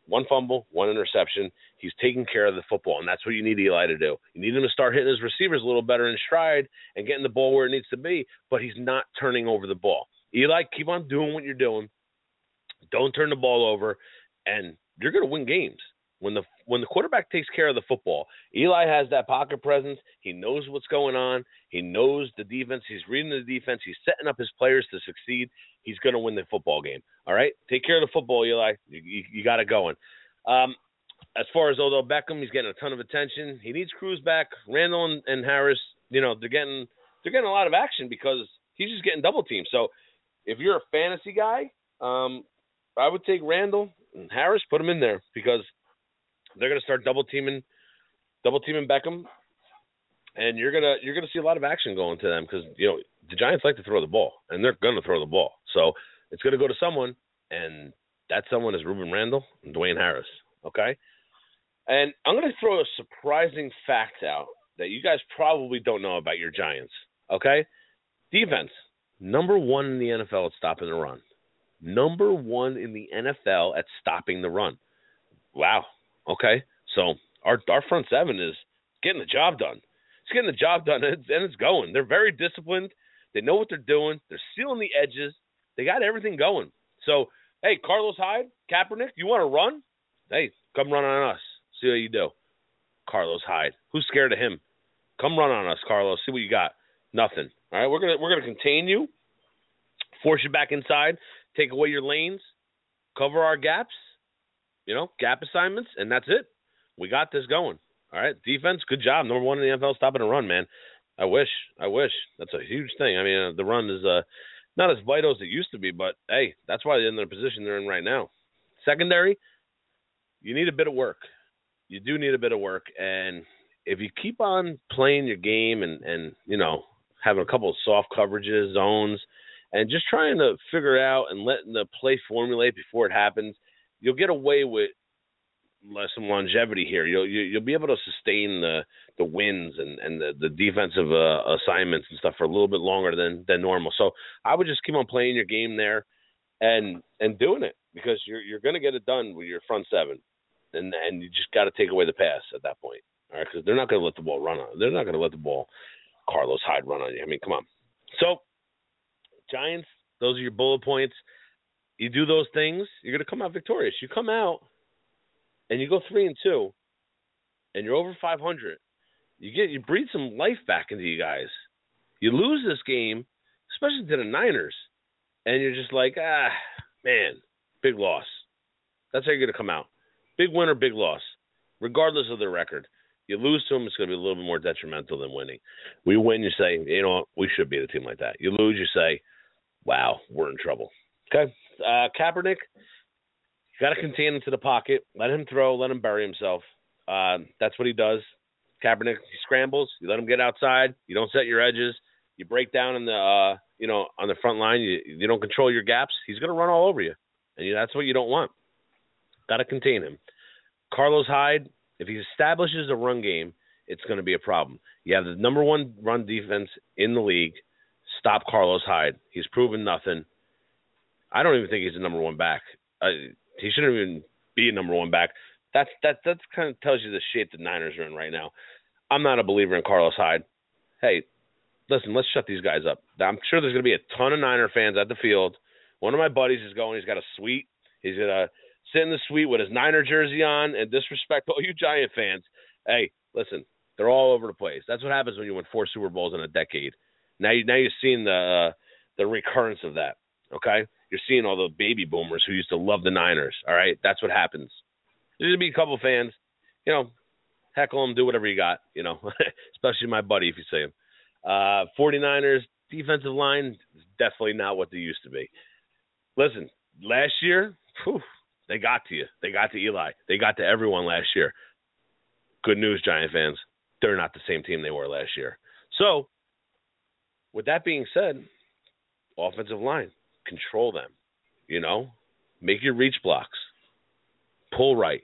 one fumble, one interception. He's taking care of the football, and that's what you need Eli to do. You need him to start hitting his receivers a little better in stride and getting the ball where it needs to be, but he's not turning over the ball. Eli, keep on doing what you're doing. Don't turn the ball over, and you're going to win games. When the when the quarterback takes care of the football, Eli has that pocket presence. He knows what's going on. He knows the defense. He's reading the defense. He's setting up his players to succeed. He's going to win the football game. All right, take care of the football, Eli. You, you, you got it going. Um, as far as Odell Beckham, he's getting a ton of attention. He needs Cruz back. Randle and, and Harris, you know, they're getting they're getting a lot of action because he's just getting double teamed. So if you're a fantasy guy, um, I would take Randle and Harris, put them in there because they're going to start double teaming, double teaming Beckham, and you're gonna you're gonna see a lot of action going to them because you know the Giants like to throw the ball and they're going to throw the ball. So it's going to go to someone, and that someone is Rueben Randle and Dwayne Harris. Okay, and I'm going to throw a surprising fact out that you guys probably don't know about your Giants. Okay, defense number one in the NFL at stopping the run. Number one in the NFL at stopping the run. Wow, Okay, so our our front seven is getting the job done. It's getting the job done, and it's, and it's going. They're very disciplined. They know what they're doing. They're sealing the edges. They got everything going. So, hey, Carlos Hyde, Kaepernick, you want to run? Hey, come run on us. See what you do. Carlos Hyde. Who's scared of him? Come run on us, Carlos. See what you got. Nothing. All right, we're gonna we're gonna contain you, force you back inside, take away your lanes, cover our gaps, you know, gap assignments, and that's it. We got this going. All right, defense, good job. Number one in the NFL, stopping a run, man. I wish, I wish. That's a huge thing. I mean, uh, the run is uh, not as vital as it used to be, but hey, that's why they're in the position they're in right now. Secondary, you need a bit of work. You do need a bit of work, and if you keep on playing your game and and you know having a couple of soft coverages, zones, and just trying to figure out and letting the play formulate before it happens, you'll get away with some longevity here. You'll you, will you will be able to sustain the the wins and and the, the defensive uh, assignments and stuff for a little bit longer than than normal. So I would just keep on playing your game there, and and doing it because you're you're going to get it done with your front seven, and and you just got to take away the pass at that point. All right, because they're not going to let the ball run on. They're not going to let the ball Carlos Hyde run on you. I mean, come on. So Giants, those are your bullet points. You do those things, you're going to come out victorious. You come out and you go three and two, and you're over 500, you get you breathe some life back into you guys. You lose this game, especially to the Niners, and you're just like, ah, man, big loss. That's how you're going to come out. Big win or big loss, regardless of the record. You lose to them, it's going to be a little bit more detrimental than winning. We win, you say, you know, we should beat a team like that. You lose, you say, wow, we're in trouble. Okay, uh, Kaepernick, got to contain him to the pocket. Let him throw. Let him bury himself. Uh, that's what he does. Kaepernick he scrambles. You let him get outside. You don't set your edges. You break down in the uh, you know on the front line. You you don't control your gaps. He's going to run all over you, and you, that's what you don't want. Got to contain him. Carlos Hyde, if he establishes a run game, it's going to be a problem. You have the number one run defense in the league. Stop Carlos Hyde. He's proven nothing. I don't even think he's a number one back. Uh, he shouldn't even be a number one back. That's that that kind of tells you the shape the Niners are in right now. I'm not a believer in Carlos Hyde. Hey, listen, let's shut these guys up. I'm sure there's going to be a ton of Niner fans at the field. One of my buddies is going. He's got a suite. He's gonna sit in the suite with his Niner jersey on and disrespect all you Giant fans. Hey, listen, they're all over the place. That's what happens when you win four Super Bowls in a decade. Now you now you're seeing the uh, the recurrence of that. Okay, you're seeing all the baby boomers who used to love the Niners. All right, that's what happens. There's gonna be a couple fans, you know, heckle them, do whatever you got, you know, <laughs> especially my buddy if you see him. Uh, 49ers defensive line is definitely not what they used to be. Listen, last year, whew, they got to you. They got to Eli. They got to everyone last year. Good news, Giant fans. They're not the same team they were last year. So, with that being said, offensive line, control them. You know, make your reach blocks, pull right.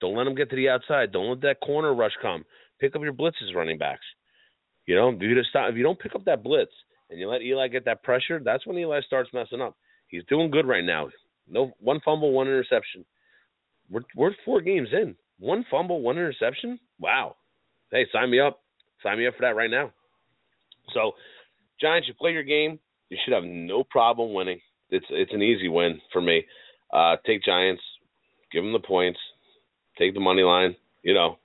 Don't let them get to the outside. Don't let that corner rush come. Pick up your blitzes, running backs. You know, if you just stop, if you don't pick up that blitz and you let Eli get that pressure, that's when Eli starts messing up. He's doing good right now. No one fumble, one interception. We're we're four games in. One fumble, one interception. Wow. Hey, sign me up. Sign me up for that right now. So, Giants, you play your game. You should have no problem winning. It's it's an easy win for me. Uh, take Giants, give them the points, take the money line. You know,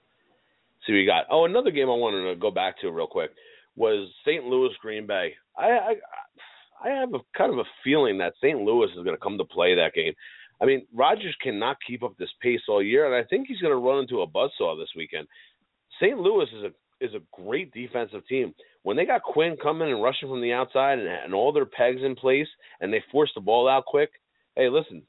see what you got. Oh, another game I wanted to go back to real quick was St. Louis Green Bay. I I, I have a kind of a feeling that St. Louis is going to come to play that game. I mean, Rodgers cannot keep up this pace all year, and I think he's going to run into a buzzsaw this weekend. St. Louis is a is a great defensive team when they got Quinn coming and rushing from the outside and, and all their pegs in place and they forced the ball out quick, hey, listen,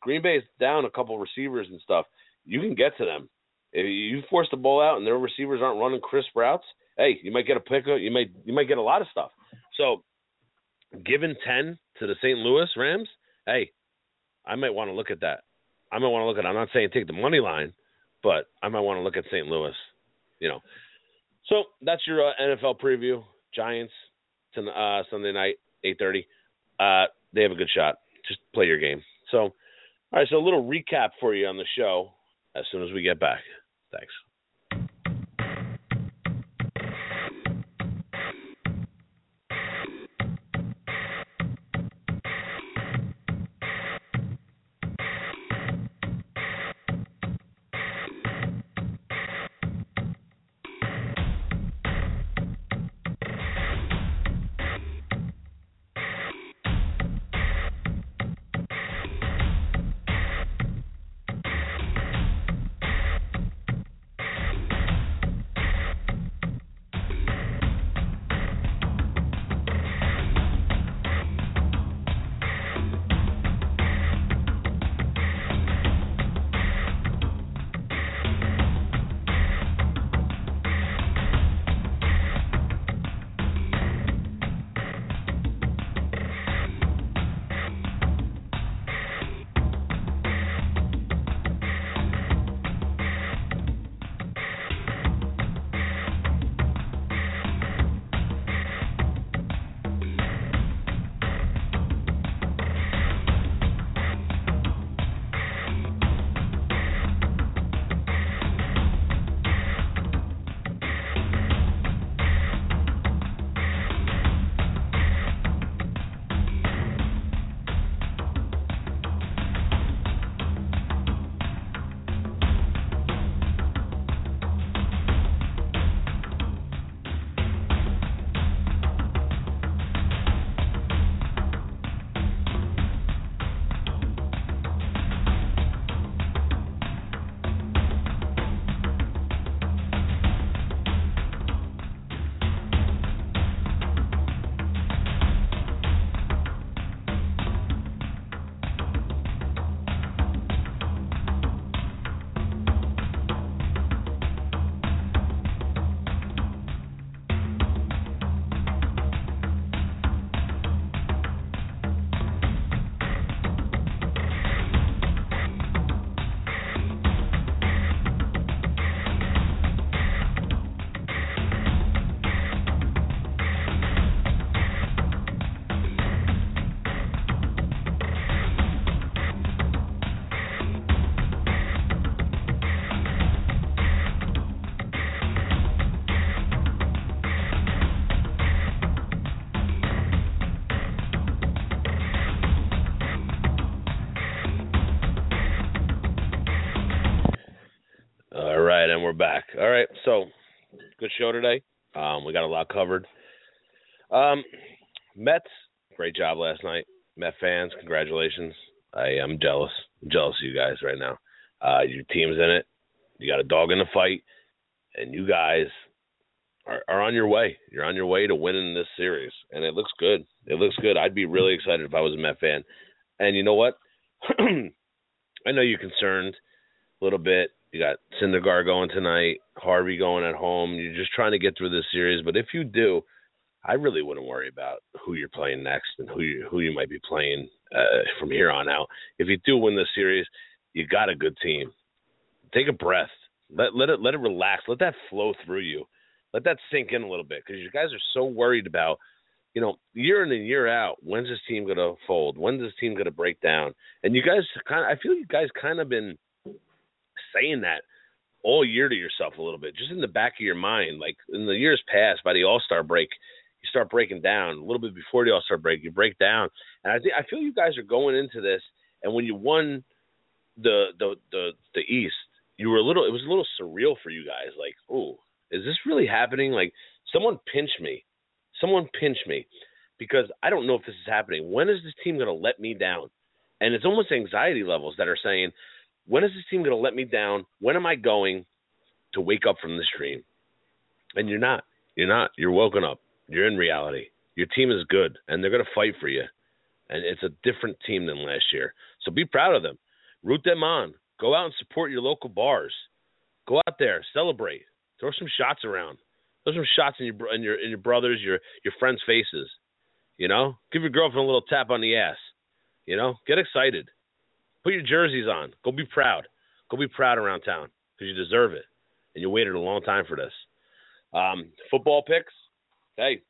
Green Bay's down a couple receivers and stuff. You can get to them. If you force the ball out and their receivers aren't running crisp routes, hey, you might get a pick. You might you might get a lot of stuff. So, given ten to the St. Louis Rams, hey, I might want to look at that. I might want to look at. I'm not saying take the money line, but I might want to look at St. Louis. You know, so that's your uh, NFL preview. Giants uh, Sunday night, eight thirty. Uh, they have a good shot. Just play your game. So, all right. So a little recap for you on the show as soon as we get back. Thanks. All right, so good show today. Um, we got a lot covered. Um, Mets, great job last night. Met fans, congratulations. I am jealous. I'm jealous of you guys right now. Uh, your team's in it. You got a dog in the fight, and you guys are, are on your way. You're on your way to winning this series, and it looks good. It looks good. I'd be really excited if I was a Met fan. And you know what? <clears throat> I know you're concerned a little bit. You got Syndergaard going tonight, Harvey going at home. You're just trying to get through this series. But if you do, I really wouldn't worry about who you're playing next and who you who you might be playing uh, from here on out. If you do win this series, you got a good team. Take a breath. Let let it let it relax. Let that flow through you. Let that sink in a little bit because you guys are so worried about, you know, year in and year out. When's this team gonna fold? When's this team gonna break down? And you guys kind of, I feel you guys kind of been saying that all year to yourself a little bit, just in the back of your mind. Like in the years past, by the All Star break, you start breaking down a little bit before the All Star break. You break down, and I think I feel you guys are going into this. And when you won the the the the East, you were a little. It was a little surreal for you guys. Like, oh, is this really happening? Like, someone pinch me, someone pinch me, because I don't know if this is happening. When is this team going to let me down? And it's almost anxiety levels that are saying, when is this team going to let me down? When am I going to wake up from this dream? And you're not. You're not. You're woken up. You're in reality. Your team is good, and they're going to fight for you. And it's a different team than last year. So be proud of them. Root them on. Go out and support your local bars. Go out there, celebrate. Throw some shots around. Throw some shots in your in your in your brothers, your your friends' faces. You know, give your girlfriend a little tap on the ass. You know, get excited. Put your jerseys on. Go be proud. Go be proud around town because you deserve it, and you waited a long time for this. Um, football picks. Hey,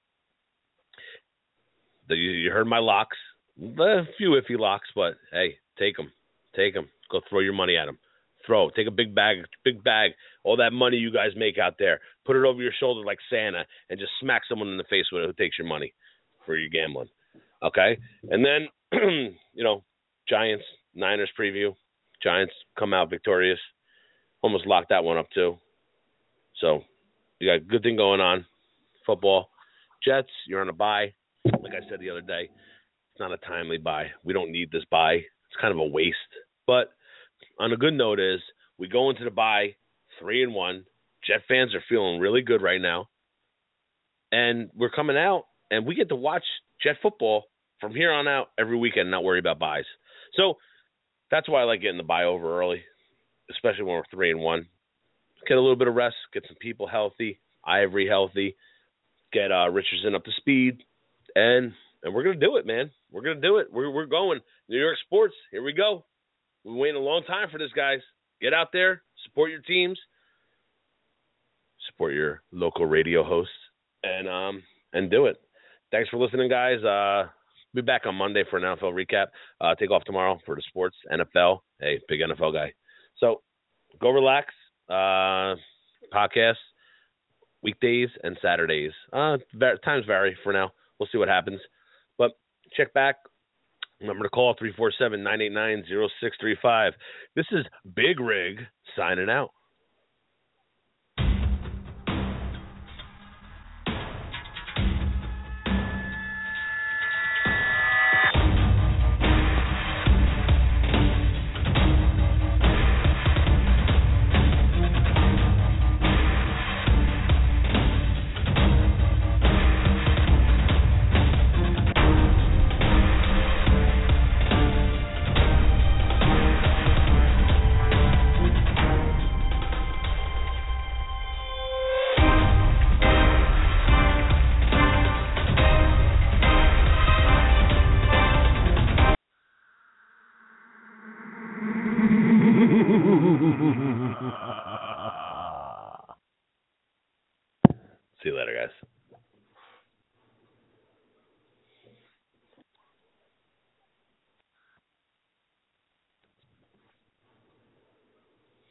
the, you heard my locks. A few iffy locks, but hey, take them. Take them. Go throw your money at them. Throw. Take a big bag, big bag, all that money you guys make out there. Put it over your shoulder like Santa, and just smack someone in the face with it who takes your money for your gambling. Okay, and then <clears throat> you know, Giants Niners preview. Giants come out victorious. Almost locked that one up too. So you got a good thing going on. Football. Jets, you're on a bye. Like I said the other day, it's not a timely bye. We don't need this bye. It's kind of a waste. But on a good note is we go into the bye three and one. Jet fans are feeling really good right now. And we're coming out and we get to watch Jet football from here on out every weekend not worry about byes. So that's why I like getting the bye over early, especially when we're three and one. Get a little bit of rest, get some people healthy, Ivory healthy, get uh, Richardson up to speed, and and we're gonna do it, man. We're gonna do it. We're we're going. New York sports. Here we go. We're waiting a long time for this, guys. Get out there, support your teams, support your local radio hosts, and um and do it. Thanks for listening, guys. Uh, be back on Monday for an NFL recap. Uh, take off tomorrow for the sports NFL. Hey, big NFL guy. So go relax. Uh, podcast weekdays and Saturdays. Uh, times vary for now. We'll see what happens. But check back. Remember to call 347 989 0635. This is Big Rig signing out.